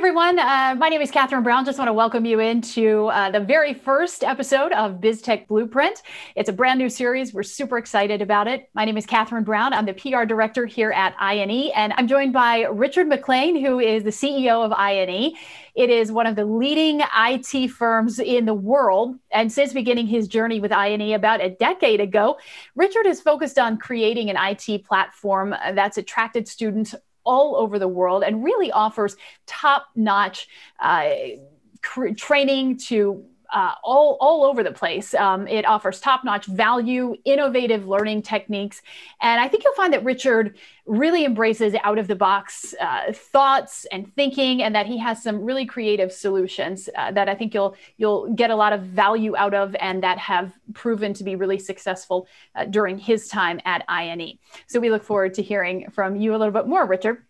everyone. Uh, my name is Catherine Brown. Just want to welcome you into uh, the very first episode of BizTech Blueprint. It's a brand new series. We're super excited about it. My name is Catherine Brown. I'm the PR director here at INE, and I'm joined by Richard McLean, who is the CEO of INE. It is one of the leading IT firms in the world. And since beginning his journey with INE about a decade ago, Richard has focused on creating an IT platform that's attracted students all over the world and really offers top notch uh, training to uh, all, all over the place. Um, it offers top notch value, innovative learning techniques. And I think you'll find that Richard really embraces out of the box uh, thoughts and thinking, and that he has some really creative solutions uh, that I think you'll, you'll get a lot of value out of and that have proven to be really successful uh, during his time at INE. So we look forward to hearing from you a little bit more, Richard.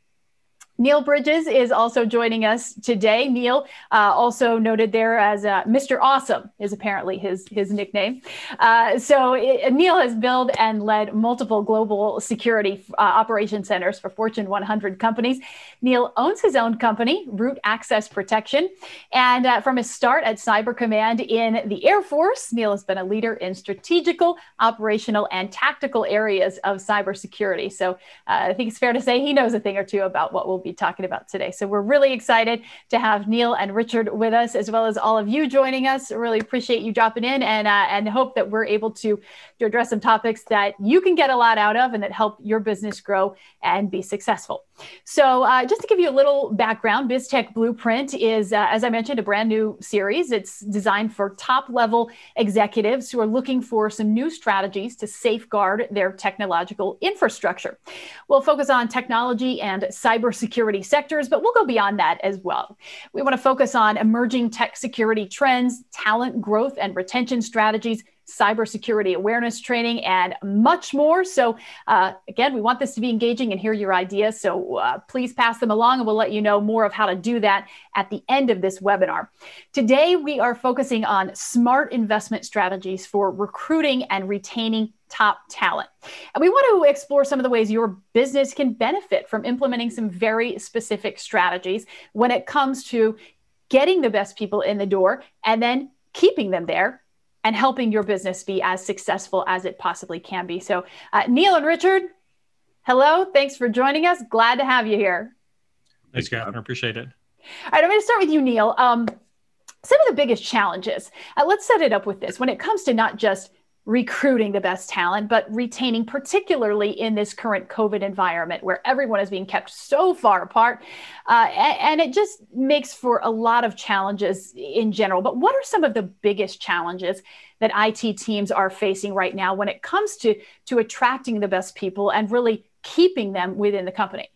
Neil Bridges is also joining us today. Neil, uh, also noted there as uh, Mr. Awesome, is apparently his his nickname. Uh, so it, Neil has built and led multiple global security uh, operation centers for Fortune 100 companies. Neil owns his own company, Root Access Protection, and uh, from his start at Cyber Command in the Air Force, Neil has been a leader in strategical, operational, and tactical areas of cybersecurity. So uh, I think it's fair to say he knows a thing or two about what will be be talking about today. So we're really excited to have Neil and Richard with us, as well as all of you joining us. Really appreciate you dropping in, and uh, and hope that we're able to to address some topics that you can get a lot out of and that help your business grow and be successful. So uh, just to give you a little background, BizTech Blueprint is, uh, as I mentioned, a brand new series. It's designed for top level executives who are looking for some new strategies to safeguard their technological infrastructure. We'll focus on technology and cybersecurity sectors, but we'll go beyond that as well. We want to focus on emerging tech security trends, talent growth and retention strategies, cybersecurity awareness training, and much more. So, uh, again, we want this to be engaging and hear your ideas. So, uh, please pass them along, and we'll let you know more of how to do that at the end of this webinar. Today, we are focusing on smart investment strategies for recruiting and retaining top talent. And we want to explore some of the ways your business can benefit from implementing some very specific strategies when it comes to getting the best people in the door and then keeping them there and helping your business be as successful as it possibly can be. So, uh, Neil and Richard, hello. Thanks for joining us. Glad to have you here. Thanks, Catherine. Appreciate it. All right, I'm going to start with you, Neil. Um, some of the biggest challenges, uh, let's set it up with this when it comes to not just recruiting the best talent, but retaining, particularly in this current COVID environment where everyone is being kept so far apart. Uh, and, and, it just makes for a lot of challenges in general. But what are some of the biggest challenges that IT teams are facing right now when it comes to, to attracting the best people and really keeping them within the company?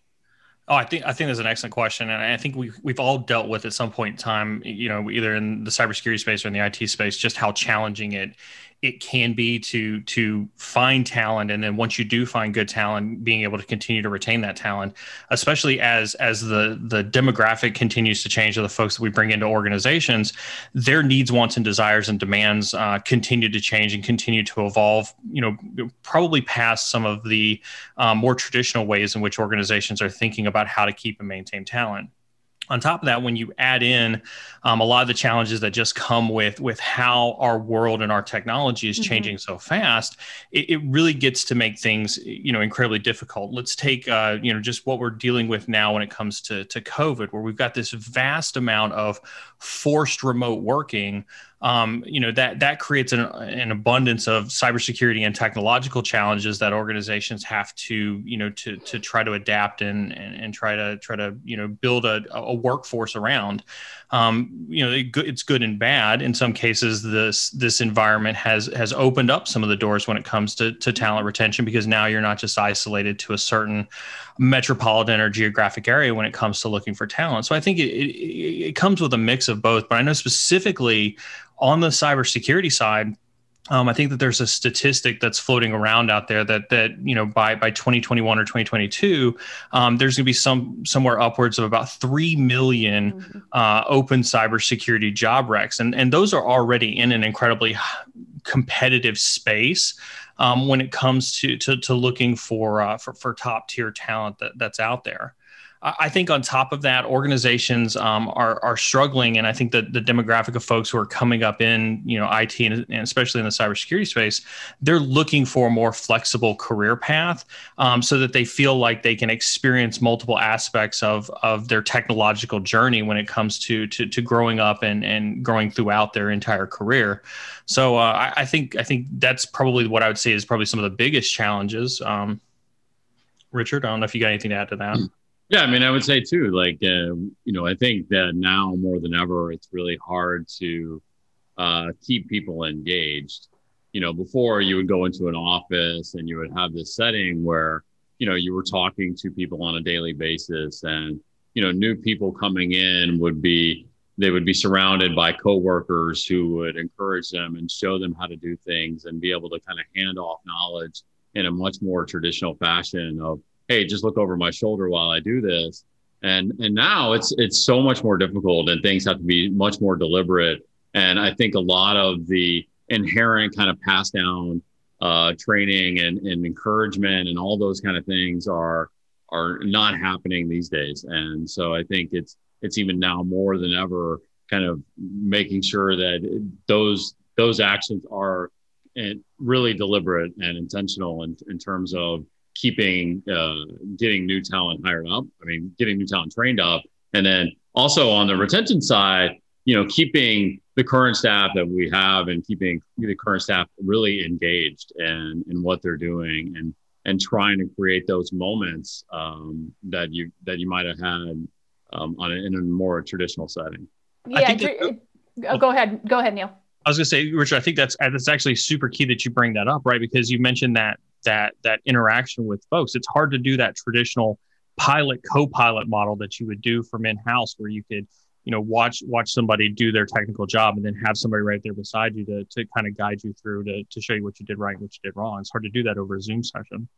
Oh, I think I think that's an excellent question, and I think we've we've all dealt with at some point in time, you know, either in the cybersecurity space or in the IT space, just how challenging it it can be to to find talent. And then once you do find good talent being able to continue to retain that talent especially as as the the demographic continues to change of the folks that we bring into organizations their needs wants and desires and demands uh, continue to change and continue to evolve you know probably past some of the um, more traditional ways in which organizations are thinking about how to keep and maintain talent on top of that when you add in um, a lot of the challenges that just come with with how our world and our technology is mm-hmm. changing so fast it, it, really gets to make things you know incredibly difficult let's take uh, you know just what we're dealing with now when it comes to to covid where we've got this vast amount of forced remote working um, you know that that creates an, an, abundance of cybersecurity and technological challenges that organizations have to you know to to try to adapt and and, and try to try to you know build a, a workforce around. Um, you know, it, it's good and bad. In some cases, this this environment has has opened up some of the doors when it comes to to talent retention because now you're not just isolated to a certain metropolitan or geographic area when it comes to looking for talent. So I think it, it, it comes with a mix of both. But I know specifically on the cybersecurity side, um, I think that there's a statistic that's floating around out there that that you know by by 2021 or 2022, um, there's going to be some somewhere upwards of about three million mm-hmm. uh, open cybersecurity job recs, and and those are already in an incredibly competitive space um, when it comes to to, to looking for, uh, for for top tier talent that, that's out there. I think on top of that, organizations um, are are struggling, and I think that the demographic of folks who are coming up in you know IT and, and especially in the cybersecurity space, they're looking for a more flexible career path, um, so that they feel like they can experience multiple aspects of of their technological journey when it comes to to, to growing up and and growing throughout their entire career. So uh, I, I, think I think that's probably what I would say is probably some of the biggest challenges. Um, Richard, I don't know if you got anything to add to that. Yeah, I mean, I would say too, like, uh, you know, I think that now more than ever, it's really hard to uh, keep people engaged. You know, before you would go into an office and you would have this setting where, you know, you were talking to people on a daily basis and, you know, new people coming in would be, they would be surrounded by coworkers who would encourage them and show them how to do things and be able to kind of hand off knowledge in a much more traditional fashion of, hey, just look over my shoulder while I do this. And and now it's it's so much more difficult and things have to be much more deliberate. And I think a lot of the inherent kind of pass down uh, training and, and encouragement and all those kind of things are are not happening these days. And so I think it's it's even now more than ever kind of making sure that those those actions are eh, really deliberate and intentional in, in terms of keeping uh, getting new talent hired up. I mean, getting new talent trained up, and then also on the retention side, you know, keeping the current staff that we have and keeping the current staff really engaged and in what they're doing and and trying to create those moments um, that you that you might have had um, on a, in a more traditional setting. Yeah, that, oh, go ahead. Go ahead, Neil. I was going to say, Richard. I think that's that's actually super key that you bring that up, right? Because you mentioned that that that interaction with folks. It's hard to do that traditional pilot co-pilot model that you would do from in-house where you could you know watch watch somebody do their technical job and then have somebody right there beside you to, to kind of guide you through to, to show you what you did right and what you did wrong it's hard to do that over a zoom session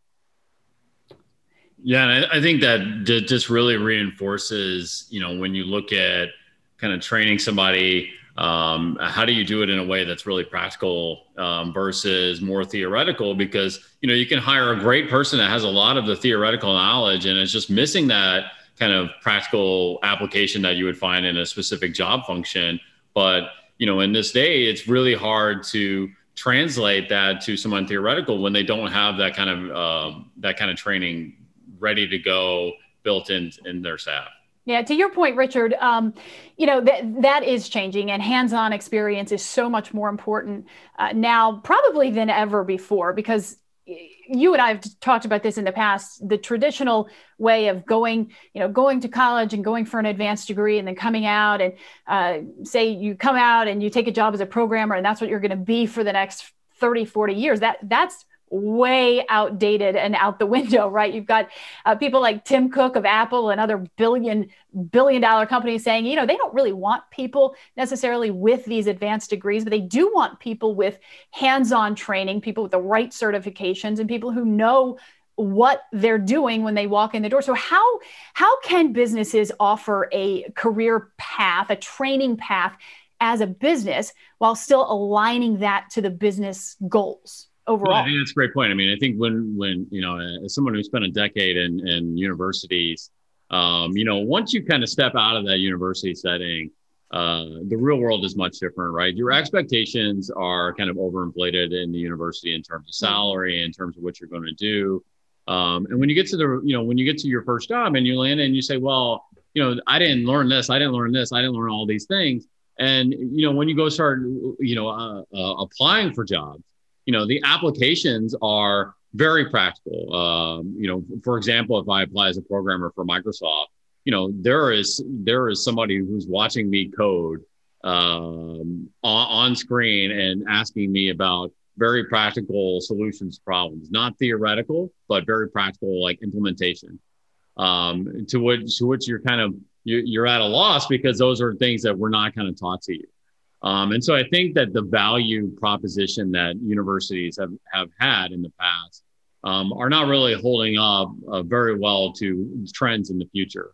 yeah and I, I think that just really reinforces you know when you look at kind of training somebody um, how do you do it in a way that's really practical um, versus more theoretical? Because you know you can hire a great person that has a lot of the theoretical knowledge and it's just missing that kind of practical application that you would find in a specific job function. But you know in this day it's really hard to translate that to someone theoretical when they don't have that kind of um, that kind of training ready to go built in in their staff yeah, to your point, Richard, um, you know that that is changing, and hands-on experience is so much more important uh, now, probably than ever before, because you and I have talked about this in the past. The traditional way of going, you know, going to college and going for an advanced degree, and then coming out and uh, say you come out and you take a job as a programmer, and that's what you're going to be for the next 30, 40 years. That that's way outdated and out the window, right? You've got uh, people like Tim Cook of Apple and other billion billion dollar companies saying, you know, they don't really want people necessarily with these advanced degrees, but they do want people with hands-on training, people with the right certifications, and people who know what they're doing when they walk in the door. So how how can businesses offer a career path, a training path as a business while still aligning that to the business goals? Overall. I think that's a great point. I mean, I think when when you know, as someone who spent a decade in in universities, um, you know, once you kind of step out of that university setting, uh, the real world is much different, right? Your expectations are kind of overinflated in the university in terms of salary, in terms of what you're going to do. Um, and when you get to the, you know, when you get to your first job and you land and you say, well, you know, I didn't learn this, I didn't learn this, I didn't learn all these things. And you know, when you go start, you know, uh, uh, applying for jobs, you know, the applications are very practical. Um, you know, for example, if I apply as a programmer for Microsoft, you know, there is there is somebody who's watching me code um, on, on screen and asking me about very practical solutions problems, not theoretical, but very practical like implementation. Um, to which to which you're kind of you're, you're at a loss because those are things that were not kind of taught to you. Um, and so I think that the value proposition that universities have, have had in the past um, are not really holding up uh, very well to trends in the future.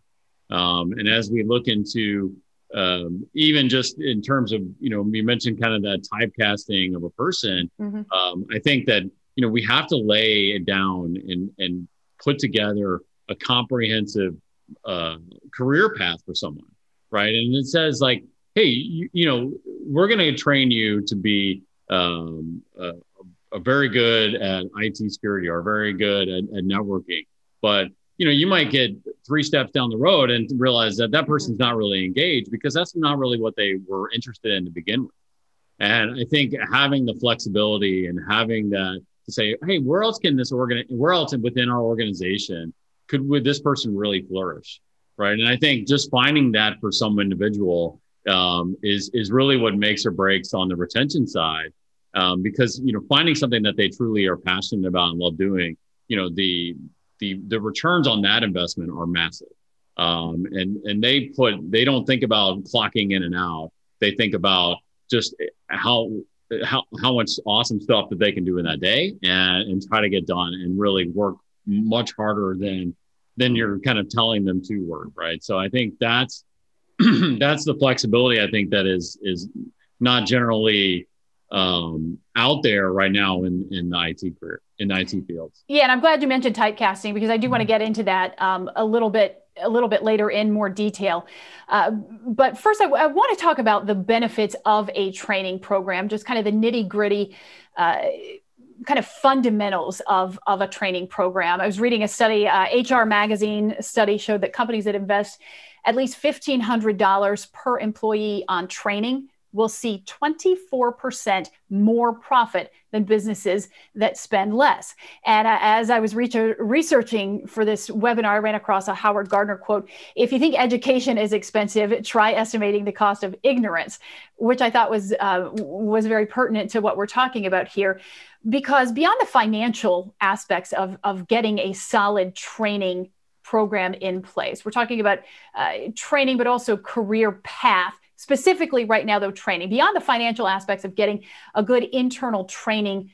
Um, and as we look into um, even just in terms of, you know, you mentioned kind of that typecasting of a person, mm-hmm. Um, I think that, you know, we have to lay it down and, and put together a comprehensive uh, career path for someone, right? And it says like, hey, you, you know, we're going to train you to be um, a, a, very good at IT security or very good at, at networking, but you know, you might get three steps down the road and realize that that person's not really engaged because that's not really what they were interested in to begin with. And I think having the flexibility and having that to say, hey, where else can this organ, where else within our organization could would this person really flourish, right? And I think just finding that for some individual um, is is really what makes or breaks on the retention side, um, because you know finding something that they truly are passionate about and love doing, you know the the the returns on that investment are massive. Um, and and they put they don't think about clocking in and out. They think about just how how how much awesome stuff that they can do in that day and and try to get done and really work much harder than than you're kind of telling them to work right so i think that's that's the flexibility i think that is is not generally um, out there right now in in the IT career in the IT fields. Yeah, and I'm glad you mentioned typecasting because I do want to mm-hmm. get into that um, a little bit a little bit later in more detail. Uh, but first, I, I want to talk about the benefits of a training program, just kind of the nitty gritty. Uh, kind of fundamentals of, of a training program. I was reading a study, uh, HR Magazine study showed that companies that invest at least $1,500 per employee on training will see 24% more profit than businesses that spend less. And as I was researching for this webinar, I ran across a Howard Gardner quote If you think education is expensive, try estimating the cost of ignorance, which I thought was, uh, was very pertinent to what we're talking about here. Because beyond the financial aspects of, of getting a solid training program in place, we're talking about uh, training, but also career path specifically right now, though, training beyond the financial aspects of getting a good internal training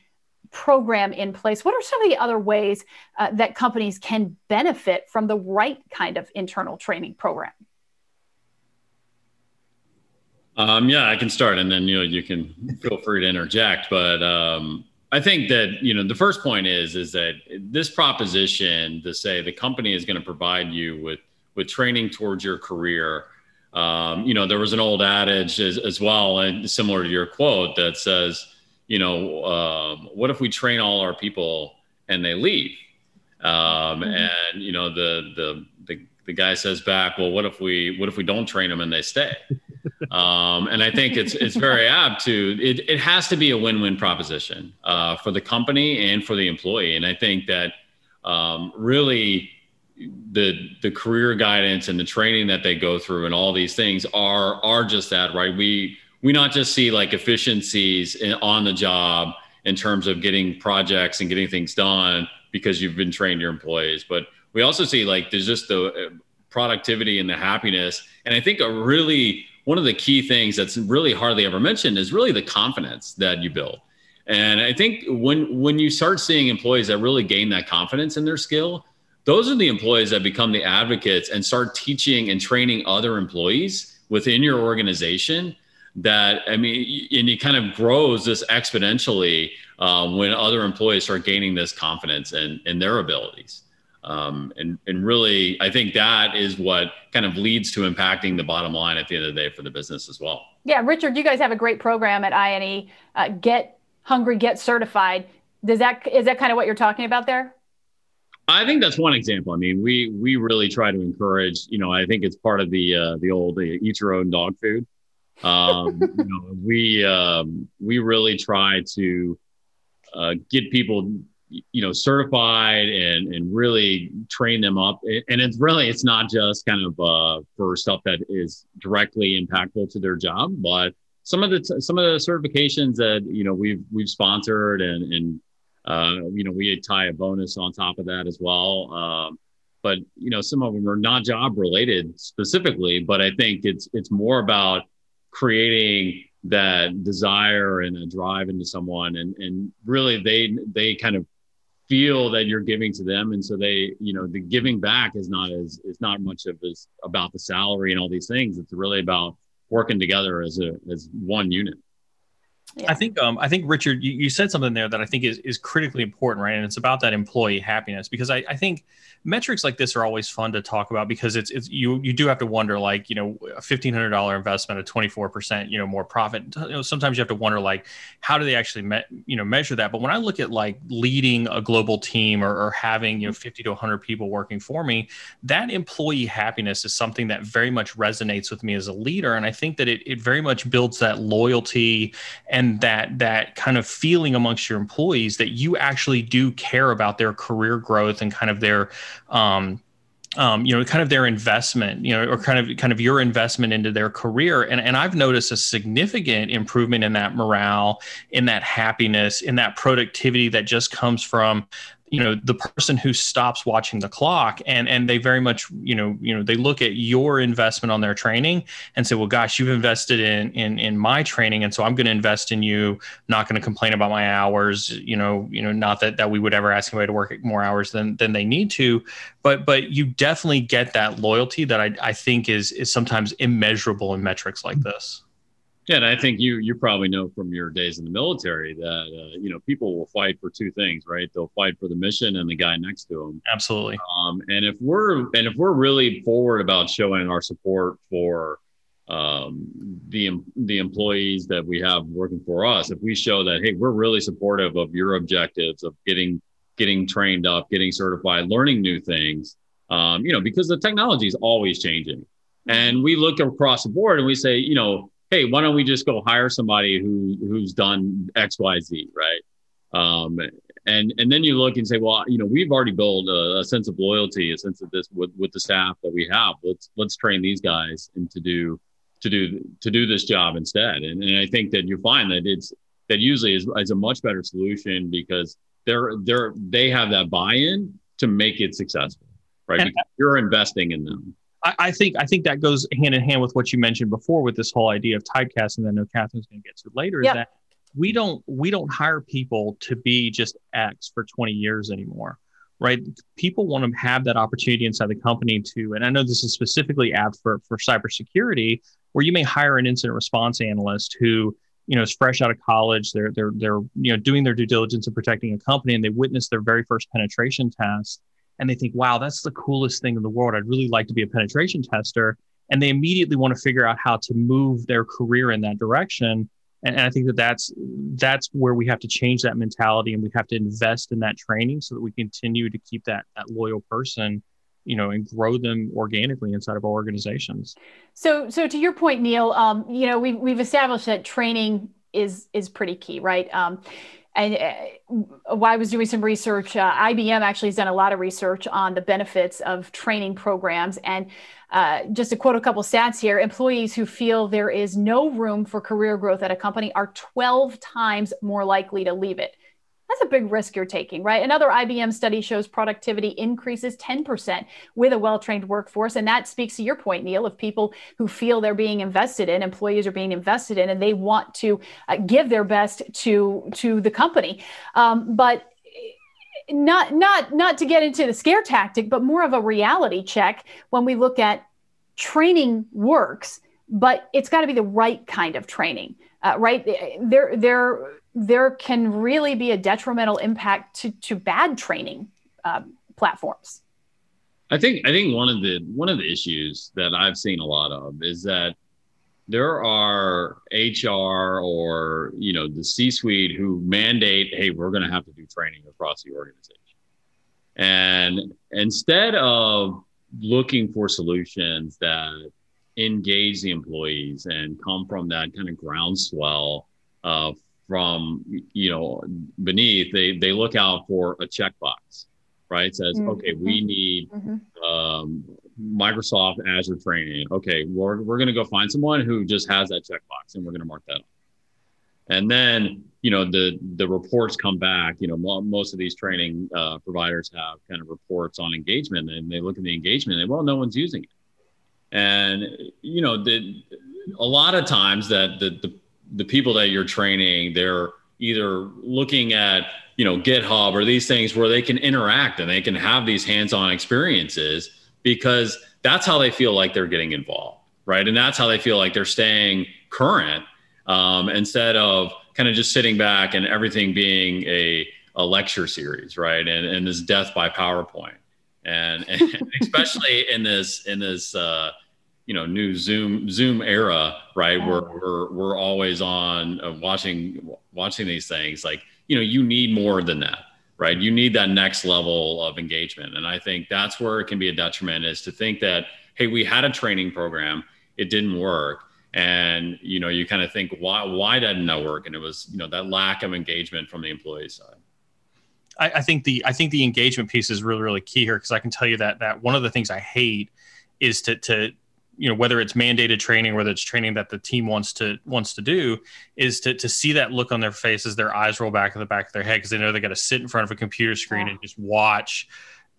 program in place. What are some of the other ways uh, that companies can benefit from the right kind of internal training program? Um, yeah, I can start, and then you know you can feel free to interject. But um, I think that you know the first point is is that this proposition to say the company is going to provide you with with training towards your career um, you know, there was an old adage as, as, well, and similar to your quote that says, you know, um, what if we train all our people and they leave? Um, mm-hmm. And you know, the, the the the guy says back, well, what if we what if we don't train them and they stay? um, and I think it's it's very apt to it. It has to be a win-win proposition uh, for the company and for the employee. And I think that um, really the the career guidance and the training that they go through and all these things are are just that right we we not just see like efficiencies in, on the job in terms of getting projects and getting things done because you've been trained your employees but we also see like there's just the uh, productivity and the happiness. And i think a really one of the key things that's really hardly ever mentioned is really the confidence that you build. And i think when when you start seeing employees that really gain that confidence in their skill those are the employees that become the advocates and start teaching and training other employees within your organization that i mean and it kind of grows this exponentially um, when other employees start gaining this confidence in, in their abilities um, and, and really i think that is what kind of leads to impacting the bottom line at the end of the day for the business as well yeah richard you guys have a great program at ine uh, get hungry get certified does that is that kind of what you're talking about there I think that's one example. I mean, we we really try to encourage. You know, I think it's part of the uh, the old uh, eat your own dog food. Um, you know, we um, we really try to uh, get people you know certified and and really train them up and it's really it's not just kind of uh, for stuff that is directly impactful to their job but some of the t- some of the certifications that you know we've we've sponsored and and uh, you know, we tie a bonus on top of that as well. Um, but you know, some of them are not job related specifically, but I think it's it's more about creating that desire and a drive into someone, and and really they they kind of feel that you're giving to them, and so they you know the giving back is not as is not much of as about the salary and all these things. It's really about working together as a as one unit. Yeah. I think um, I think Richard, you, you, said something there that I think is is critically important, right? And it's about that employee happiness because I, I think metrics like this are always fun to talk about because it's it's you you do have to wonder like you know a fifteen hundred dollar investment a twenty four percent you know more profit. You know, sometimes you have to wonder like how do they actually me- you know measure that? But when I look at like leading a global team or, or having you know fifty to hundred people working for me, that employee happiness is something that very much resonates with me as a leader, and I think that it it very much builds that loyalty and that that kind of feeling amongst your employees that you actually do care about their career growth and kind of their um, um, you know, kind of their investment, you know, or kind of kind of your investment into their career. And and I've noticed a significant improvement in that morale, in that happiness, in that productivity that just comes from you know the person who stops watching the clock and and they very much you know you know they look at your investment on their training and say well gosh you've invested in in in my training and so i'm going to invest in you. Not going to complain about my hours you know you know not that that we would ever ask anybody to work more hours than than they need to. But but you definitely get that loyalty that i i think is is sometimes immeasurable in metrics like this yeah, and I think you you probably know from your days in the military that uh, you know people will fight for two things, right? They'll fight for the mission and the guy next to them. Absolutely. Um, and if we're and if we're really forward about showing our support for um, the the employees that we have working for us, if we show that hey, we're really supportive of your objectives of getting getting trained up, getting certified, learning new things, um, you know, because the technology is always changing, and we look across the board and we say, you know hey, why don't we just go hire somebody who who's done X, Y, Z, right? Um, and and then you look and say, well, you know, we've already built a, a, sense of loyalty, a sense of this with with the staff that we have. Let's let's train these guys and to do to do to do this job instead. And, and I think that you find that it's that usually is, is a much better solution because they're they're they have that buy-in to make it successful, right? Because you're investing in them. I, I, think I think that goes hand in hand with what you mentioned before with this whole idea of typecasting that I know Catherine's going to get to later. Is that we don't we don't hire people to be just X for 20 years anymore, right? People want to have that opportunity inside the company to, and I know this is specifically apt for for cybersecurity, where you may hire an incident response analyst who you know is fresh out of college they're they're they're you know doing their due diligence and protecting a company and they witness their very first penetration test and they think, wow, that's the coolest thing in the world. I'd really like to be a penetration tester. And they immediately want to figure out how to move their career in that direction. And, and I think that that's that's where we have to change that mentality, and we have to invest in that training so that we continue to keep that that loyal person you know and grow them organically inside of our organizations so so to your point neil um, you know we've, we've established that training is is pretty key right um, and uh, I was doing some research, uh, IBM actually has done a lot of research on the benefits of training programs. And uh, just to quote a couple stats here, employees who feel there is no room for career growth at a company are 12 times more likely to leave it that's a big risk you're taking, right? Another IBM study shows productivity increases 10% with a well trained workforce. And that speaks to your point, Neil, of people who feel they're being invested in, employees are being invested in, and they want to uh, give their best to, to the company. Um, but not not not to get into the scare tactic but more of a reality check when we look at training works but it's got to be the right kind of training uh, right there there there can really be a detrimental impact to, to bad training um, platforms. I think I think one of the one of the issues that I've seen a lot of is that there are HR or you know the C-suite who mandate, hey, we're going to have to do training across the organization, and instead of looking for solutions that engage the employees and come from that kind of groundswell of from you know beneath they they look out for a checkbox right says mm-hmm. okay we need mm-hmm. um, microsoft azure training okay we're, we're going to go find someone who just has that checkbox and we're going to mark that up and then you know the the reports come back you know most of these training uh, providers have kind of reports on engagement and they look at the engagement and they, well no one's using it and you know the a lot of times that the, the the people that you're training, they're either looking at you know GitHub or these things where they can interact and they can have these hands-on experiences because that's how they feel like they're getting involved, right? And that's how they feel like they're staying current um, instead of kind of just sitting back and everything being a, a lecture series, right? And, and this death by PowerPoint. And, and especially in this, in this, uh, you know, new Zoom Zoom era, right? Where we're, we're always on uh, watching, watching these things like, you know, you need more than that, right? You need that next level of engagement. And I think that's where it can be a detriment is to think that, Hey, we had a training program. It didn't work and you know you kind of think why why didn't that work and it was you know that lack of engagement from the employee side I, I think the i think the engagement piece is really really key here because i can tell you that that one of the things i hate is to to you know whether it's mandated training whether it's training that the team wants to wants to do is to, to see that look on their faces their eyes roll back in the back of their head because they know they got to sit in front of a computer screen yeah. and just watch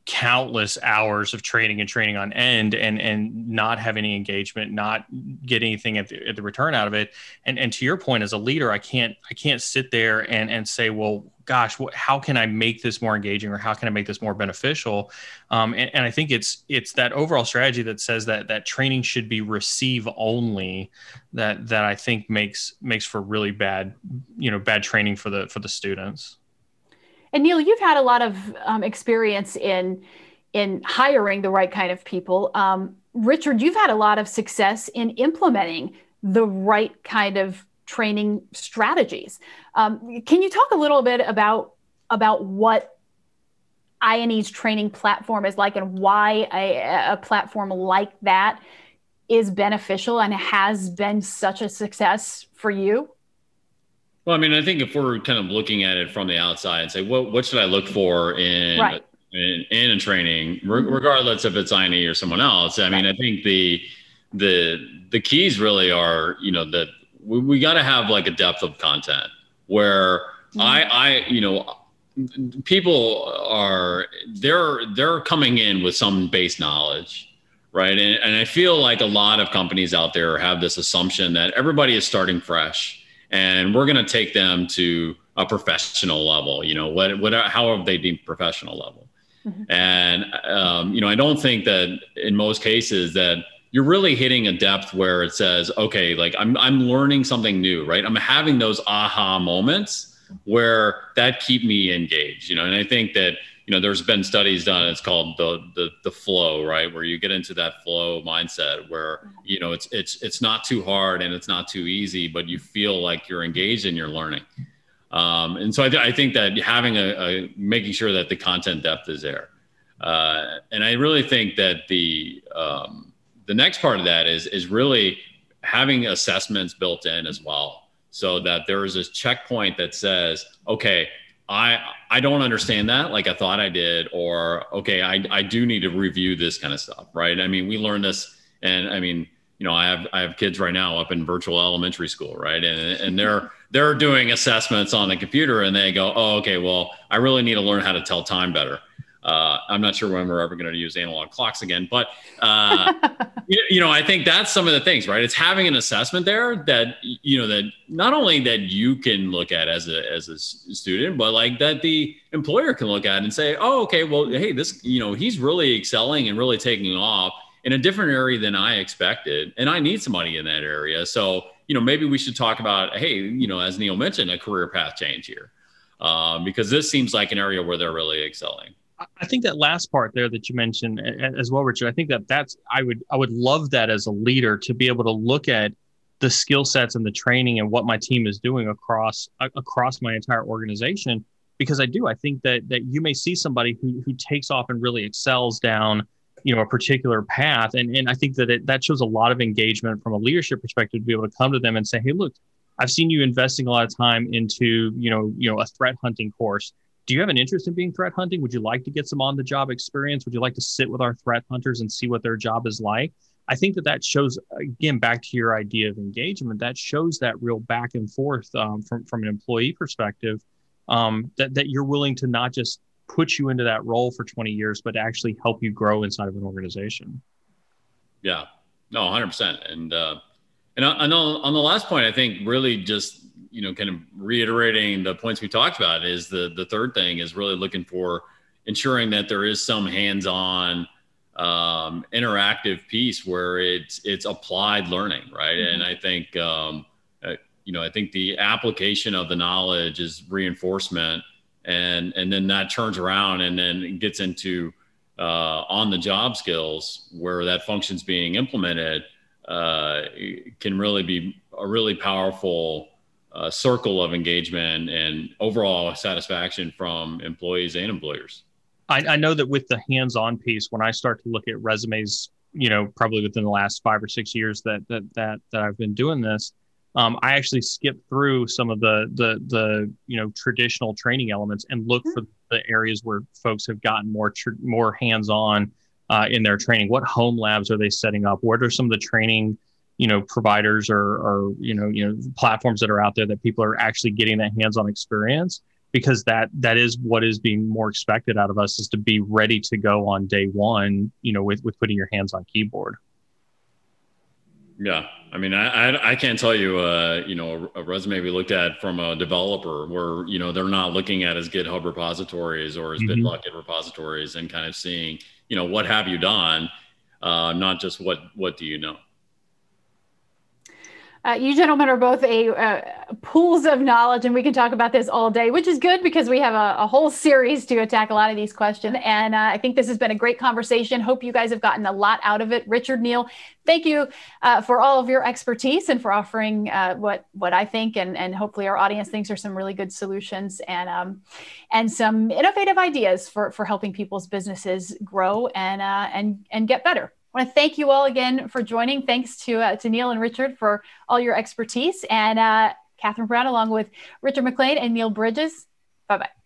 countless hours of training and training on end and and not have any engagement not get anything at the, at the return out of it. And and to your point as a leader i can't i can't sit there and and say well gosh what, how can i make this more engaging or how can i make this more beneficial? Um, and, and i think it's it's that overall strategy that says that that training should be receive only that that i think makes makes for really bad you know bad training for the for the students and Neil, you've had a lot of um, experience in in hiring the right kind of people. Um, Richard, you've had a lot of success in implementing the right kind of training strategies. Um, can you talk a little bit about about what INE's training platform is like and why a, a platform like that is beneficial and has been such a success for you? Well, I mean, I think if we're kind of looking at it from the outside and say, what what should I look for in right. in, in, a training, mm-hmm. regardless if it's INE or someone else? I mean, I think the the the keys really are, you know, that we, we got to have like a depth of content where mm-hmm. I I you know people are they're they're coming in with some base knowledge right and, and i feel like a lot of companies out there have this assumption that everybody is starting fresh and we're going to take them to a professional level you know what what however they deem professional level? Mm-hmm. and um, you know i don't think that in most cases that you're really hitting a depth where it says okay like i'm i'm learning something new right? I'm having those aha moments where that keep me engaged you know? And i think that you know there's been studies done it's called the the the flow right? Where you get into that flow mindset where you know it's it's it's not too hard and it's not too easy but you feel like you're engaged and you're learning. Um, and so I, th- I, think that having a, a, making sure that the content depth is there. Uh, and i really think that the um, the next part of that is is really having assessments built in as well so that there is this checkpoint that says okay I I don't understand that like I thought I did, or okay, I I do need to review this kind of stuff, right? I mean, we learned this, and I mean, you know, I have I have kids right now up in virtual elementary school, right? And and they're they're doing assessments on the computer, and they go, oh, okay, well, I really need to learn how to tell time better. Uh, I'm not sure when we're ever going to use analog clocks again, but uh, you, you, know, I think that's some of the things, right? It's having an assessment there that you know that not only that you can look at as a as a student, but like that the employer can look at and say, oh, okay, well, hey, this you know he's really excelling and really taking off in a different area than I expected, and I need somebody in that area. So you know, maybe we should talk about, hey, you know, as Neil mentioned, a career path change here. Um, because this seems like an area where they're really excelling. I think that last part there that you mentioned as well, Richard. I think that that's I would I would love that as a leader to be able to look at the skill sets and the training and what my team is doing across across my entire organization because I do I think that that you may see somebody who who takes off and really excels down you know a particular path and and I think that it, that shows a lot of engagement from a leadership perspective to be able to come to them and say hey look I've seen you investing a lot of time into you know you know a threat hunting course do you have an interest in being threat hunting? Would you like to get some on the job experience? Would you like to sit with our threat hunters and see what their job is like? I think that that shows, again, back to your idea of engagement, that shows that real back and forth um, from, from an employee perspective, um, that, that you're willing to not just put you into that role for 20 years, but actually help you grow inside of an organization. Yeah, no, 100%. And, uh, and on, on the last point, I think really just you know, kind of reiterating the points we talked about is the the third thing is really looking for ensuring that there is some hands-on um, interactive piece where it's it's applied learning, right? Mm-hmm. And I think um, uh, you know, I think the application of the knowledge is reinforcement, and and then that turns around and then gets into uh, on the job skills where that function's being implemented uh, can really be a really powerful uh, circle of engagement and overall satisfaction from employees and employers. I, I know that with the hands-on piece, when I start to look at resumes, you know, probably within the last five or six years that that that that I've been doing this, um, I actually skip through some of the the the you know traditional training elements and look mm-hmm. for the areas where folks have gotten more tr- more hands-on uh, in their training. What home labs are they setting up? What are some of the training you know providers or, or you know you know platforms that are out there that people are actually getting that hands-on experience? Because that that is what is being more expected out of us is to be ready to go on day one. You know, with with putting your hands on keyboard. Yeah, I mean, I I, I can't tell you, uh, you know, a, a, resume we looked at from a developer where you know they're not looking at as GitHub repositories or as mm-hmm. Bitbucket repositories and kind of seeing, you know, what have you done, uh, not just what what do you know. Uh, you gentlemen are both a uh, pools of knowledge, and we can talk about this all day, which is good because we have a, a whole series to attack a lot of these questions. And uh, I think this has been a great conversation. Hope you guys have gotten a lot out of it. Richard Neil, thank you uh, for all of your expertise and for offering uh, what what I think and and hopefully our audience thinks are some really good solutions and um, and some innovative ideas for for helping people's businesses grow and uh, and and get better. I want to thank you all again for joining. Thanks to, uh, to Neil and Richard for all your expertise. And uh, Catherine Brown, along with Richard McLean and Neil Bridges. Bye bye.